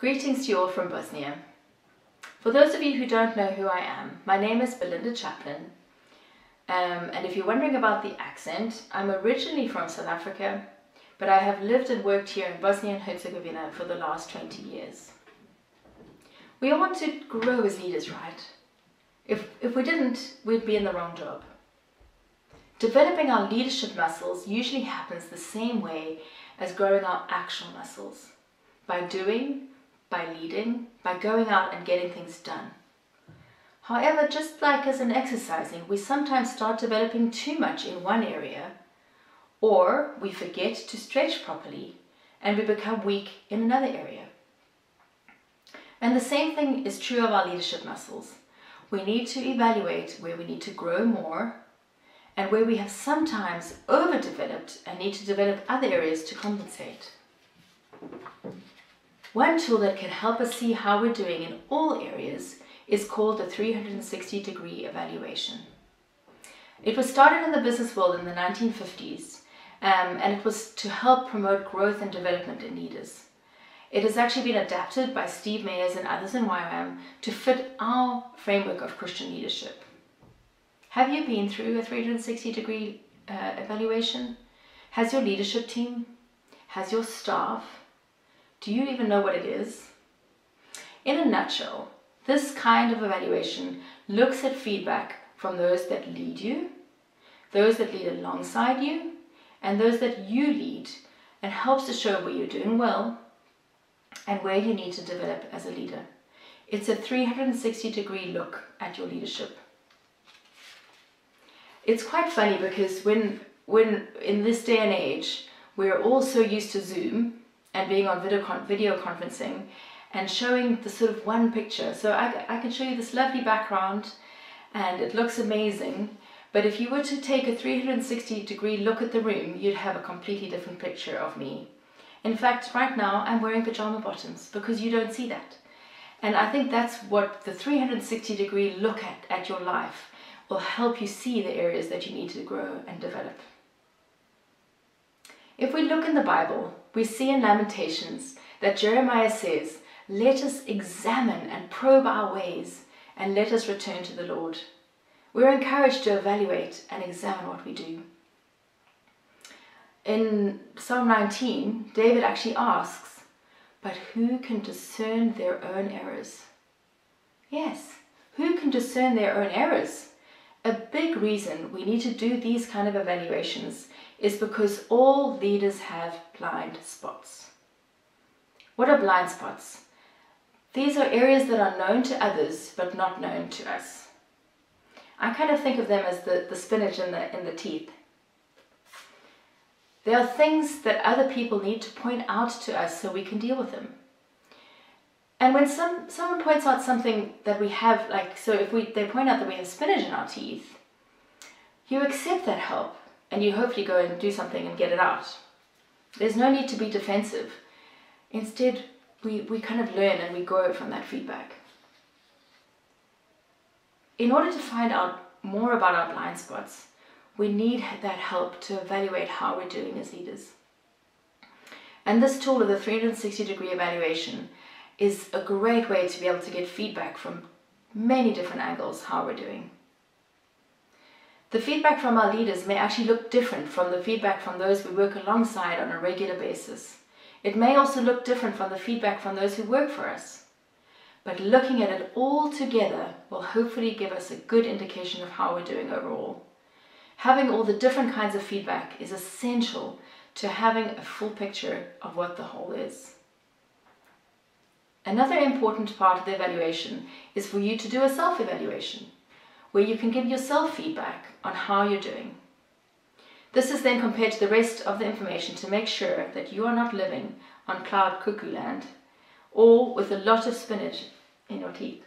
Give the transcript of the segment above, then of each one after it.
Greetings to you all from Bosnia. For those of you who don't know who I am, my name is Belinda Chaplin. Um, and if you're wondering about the accent, I'm originally from South Africa, but I have lived and worked here in Bosnia and Herzegovina for the last 20 years. We all want to grow as leaders, right? If, if we didn't, we'd be in the wrong job. Developing our leadership muscles usually happens the same way as growing our actual muscles by doing, by leading, by going out and getting things done. However, just like as in exercising, we sometimes start developing too much in one area, or we forget to stretch properly and we become weak in another area. And the same thing is true of our leadership muscles. We need to evaluate where we need to grow more and where we have sometimes overdeveloped and need to develop other areas to compensate. One tool that can help us see how we're doing in all areas is called the 360 degree evaluation. It was started in the business world in the 1950s um, and it was to help promote growth and development in leaders. It has actually been adapted by Steve Mayers and others in YWAM to fit our framework of Christian leadership. Have you been through a 360 degree uh, evaluation? Has your leadership team? Has your staff? Do you even know what it is? In a nutshell, this kind of evaluation looks at feedback from those that lead you, those that lead alongside you, and those that you lead and helps to show where you're doing well and where you need to develop as a leader. It's a 360 degree look at your leadership. It's quite funny because when, when in this day and age, we're all so used to Zoom and being on video, con video conferencing and showing the sort of one picture. So I, I can show you this lovely background and it looks amazing. But if you were to take a 360 degree look at the room, you'd have a completely different picture of me. In fact, right now I'm wearing pajama bottoms because you don't see that. And I think that's what the 360 degree look at, at your life will help you see the areas that you need to grow and develop. If we look in the Bible, we see in Lamentations that Jeremiah says, Let us examine and probe our ways, and let us return to the Lord. We're encouraged to evaluate and examine what we do in Psalm 19, David actually asks, But who can discern their own errors? Yes, who can discern their own errors? A big reason we need to do these kind of evaluations is because all leaders have blind spots. What are blind spots? These are areas that are known to others but not known to us. I kind of think of them as the, the spinach in the, in the teeth. There are things that other people need to point out to us so we can deal with them. And when some someone points out something that we have, like so, if we they point out that we have spinach in our teeth, you accept that help and you hopefully go and do something and get it out. There's no need to be defensive. Instead, we, we kind of learn and we grow from that feedback. In order to find out more about our blind spots, we need that help to evaluate how we're doing as leaders. And this tool of the 360 degree evaluation is a great way to be able to get feedback from many different angles how we're doing. The feedback from our leaders may actually look different from the feedback from those we work alongside on a regular basis. It may also look different from the feedback from those who work for us. But looking at it all together will hopefully give us a good indication of how we're doing overall. Having all the different kinds of feedback is essential to having a full picture of what the whole is. Another important part of the evaluation is for you to do a self-evaluation, where you can give yourself feedback on how you're doing. This is then compared to the rest of the information to make sure that you are not living on cloud cuckoo land or with a lot of spinach in your teeth.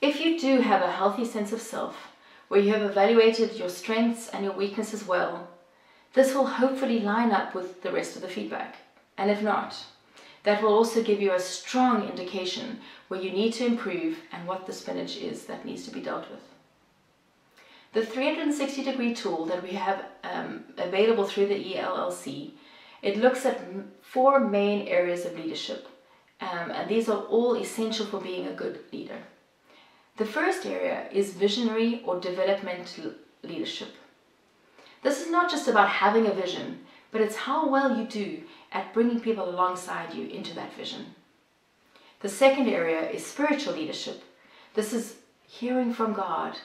If you do have a healthy sense of self, where you have evaluated your strengths and your weaknesses well, this will hopefully line up with the rest of the feedback. And if not, that will also give you a strong indication where you need to improve and what the spinach is that needs to be dealt with. The 360 degree tool that we have um, available through the ELLC It looks at four main areas of leadership, um, and these are all essential for being a good leader. The first area is visionary or developmental leadership. This is not just about having a vision, but it's how well you do at bringing people alongside you into that vision. The second area is spiritual leadership. This is hearing from God,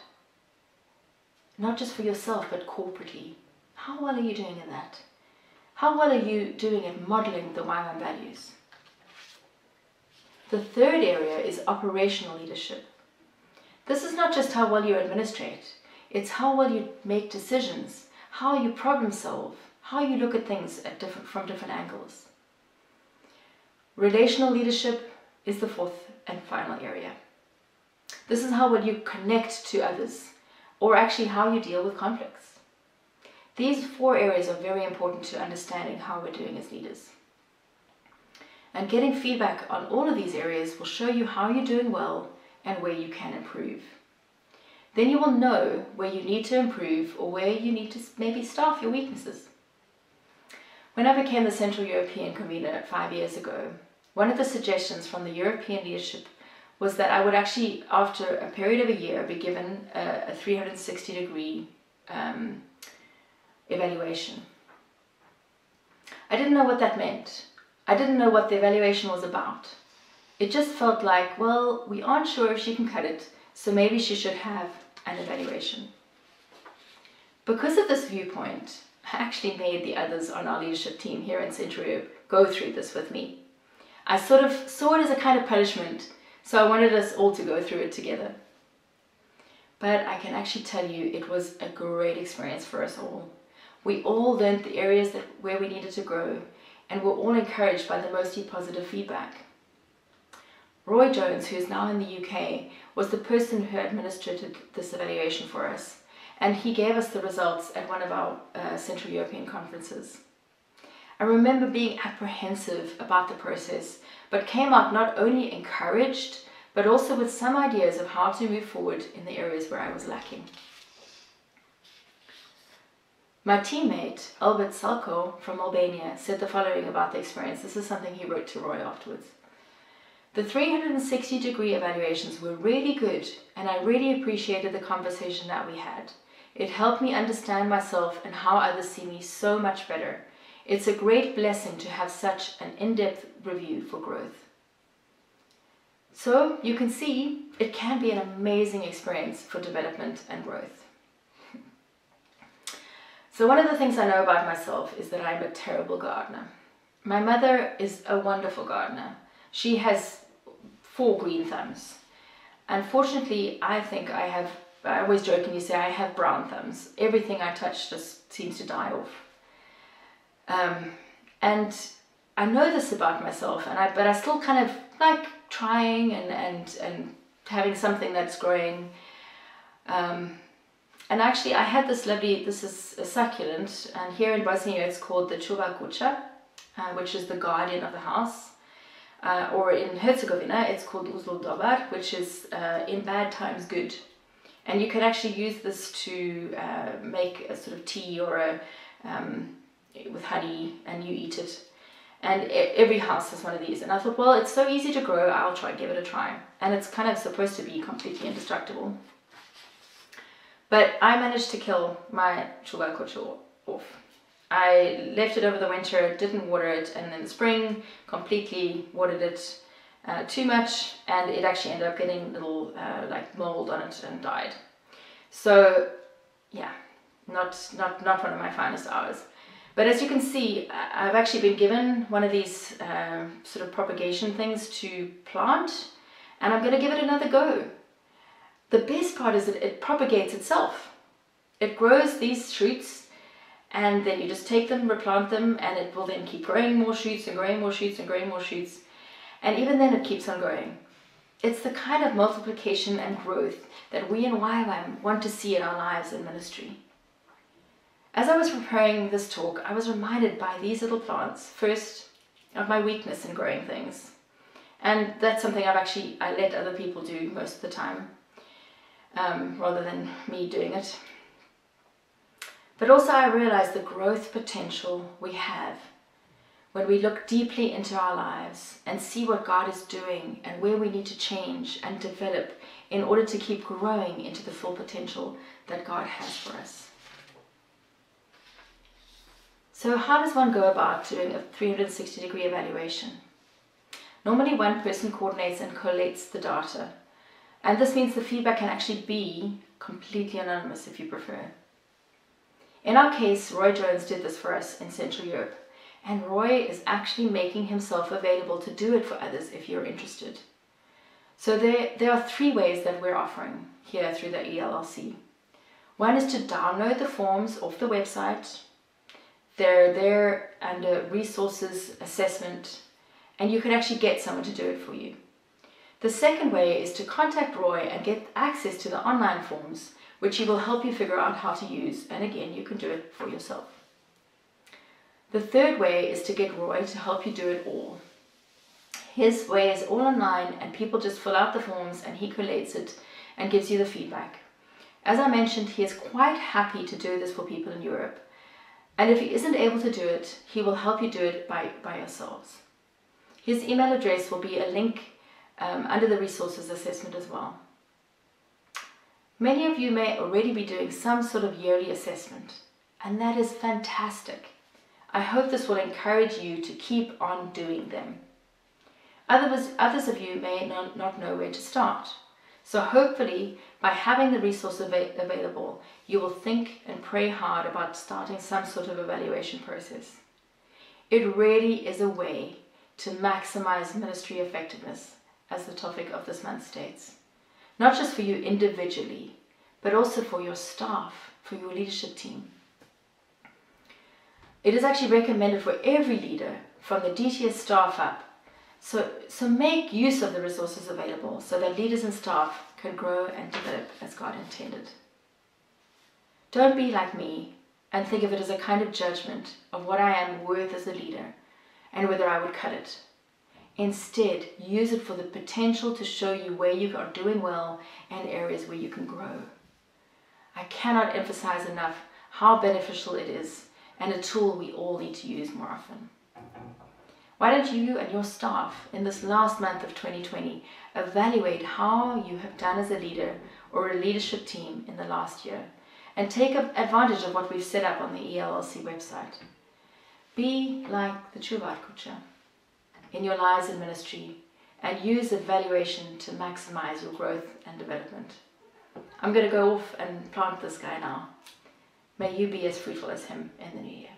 not just for yourself, but corporately. How well are you doing in that? How well are you doing at modeling the YWAM values? The third area is operational leadership. This is not just how well you administrate, it's how well you make decisions, how you problem solve, how you look at things at different, from different angles. Relational leadership is the fourth and final area. This is how well you connect to others, or actually how you deal with conflicts. These four areas are very important to understanding how we're doing as leaders. And getting feedback on all of these areas will show you how you're doing well and where you can improve. Then you will know where you need to improve or where you need to maybe staff your weaknesses. When I became the Central European convener five years ago, one of the suggestions from the European leadership was that I would actually, after a period of a year, be given a, a 360 degree um, evaluation. I didn't know what that meant. I didn't know what the evaluation was about. It just felt like, well, we aren't sure if she can cut it, so maybe she should have an evaluation. Because of this viewpoint, I actually made the others on our leadership team here in Centrio go through this with me. I sort of saw it as a kind of punishment, so I wanted us all to go through it together. But I can actually tell you it was a great experience for us all. We all learned the areas that, where we needed to grow and were all encouraged by the mostly positive feedback. Roy Jones, who is now in the UK, was the person who administered this evaluation for us and he gave us the results at one of our uh, Central European conferences. I remember being apprehensive about the process, but came out not only encouraged, but also with some ideas of how to move forward in the areas where I was lacking. My teammate, Albert Salko from Albania, said the following about the experience. This is something he wrote to Roy afterwards. The 360 degree evaluations were really good, and I really appreciated the conversation that we had. It helped me understand myself and how others see me so much better. It's a great blessing to have such an in-depth review for growth. So you can see it can be an amazing experience for development and growth. So one of the things I know about myself is that I'm a terrible gardener. My mother is a wonderful gardener. She has four green thumbs. Unfortunately, I think I have I always jokingly say I have brown thumbs. Everything I touch just seems to die off. Um, and I know this about myself, and I but I still kind of like trying and and and having something that's growing. Um, and actually, I had this lovely. This is a succulent, and here in Bosnia it's called the Čuvar kuća, uh, which is the guardian of the house. Uh, or in Herzegovina, it's called Uzlul Dobar, which is uh, in bad times good. And you can actually use this to uh, make a sort of tea or a um, with honey, and you eat it. And every house has one of these. And I thought, well, it's so easy to grow, I'll try give it a try. And it's kind of supposed to be completely indestructible. But I managed to kill my kuća off. I left it over the winter, didn't water it, and in the spring completely watered it uh, too much and it actually ended up getting little uh, like mold on it and died. So yeah, not, not, not one of my finest hours. But as you can see, I've actually been given one of these uh, sort of propagation things to plant and I'm going to give it another go. The best part is that it propagates itself. It grows these shoots and then you just take them, replant them, and it will then keep growing more shoots and growing more shoots and growing more shoots and even then it keeps on growing. It's the kind of multiplication and growth that we in YWAM want to see in our lives and ministry. As I was preparing this talk, I was reminded by these little plants, first, of my weakness in growing things. And that's something I've actually, I let other people do most of the time, um, rather than me doing it. But also I realize the growth potential we have when we look deeply into our lives and see what God is doing and where we need to change and develop in order to keep growing into the full potential that God has for us. So, how does one go about doing a 360 degree evaluation? Normally, one person coordinates and collates the data, and this means the feedback can actually be completely anonymous if you prefer. In our case, Roy Jones did this for us in Central Europe, and Roy is actually making himself available to do it for others if you're interested. So there, there are three ways that we're offering here through the ELLC. One is to download the forms off the website. They're there under resources assessment, and you can actually get someone to do it for you. The second way is to contact Roy and get access to the online forms, which he will help you figure out how to use, and again, you can do it for yourself. The third way is to get Roy to help you do it all. His way is all online and people just fill out the forms and he collates it and gives you the feedback. As I mentioned, he is quite happy to do this for people in Europe. And if he isn't able to do it, he will help you do it by, by yourselves. His email address will be a link um, under the resources assessment as well. Many of you may already be doing some sort of yearly assessment, and that is fantastic. I hope this will encourage you to keep on doing them. Others, others of you may not, not know where to start. So hopefully, by having the resource av available, you will think and pray hard about starting some sort of evaluation process. It really is a way to maximize ministry effectiveness, as the topic of this month states. Not just for you individually, but also for your staff, for your leadership team. It is actually recommended for every leader from the DTS staff up. So, so make use of the resources available so that leaders and staff can grow and develop as God intended. Don't be like me and think of it as a kind of judgment of what I am worth as a leader and whether I would cut it. Instead, use it for the potential to show you where you are doing well and areas where you can grow. I cannot emphasize enough how beneficial it is and a tool we all need to use more often. Why don't you and your staff in this last month of 2020 evaluate how you have done as a leader or a leadership team in the last year and take advantage of what we've set up on the ELLC website. Be like the Čuvar kuća in your lives and ministry and use evaluation to maximize your growth and development. I'm going to go off and plant this guy now. May you be as fruitful as him in the new year.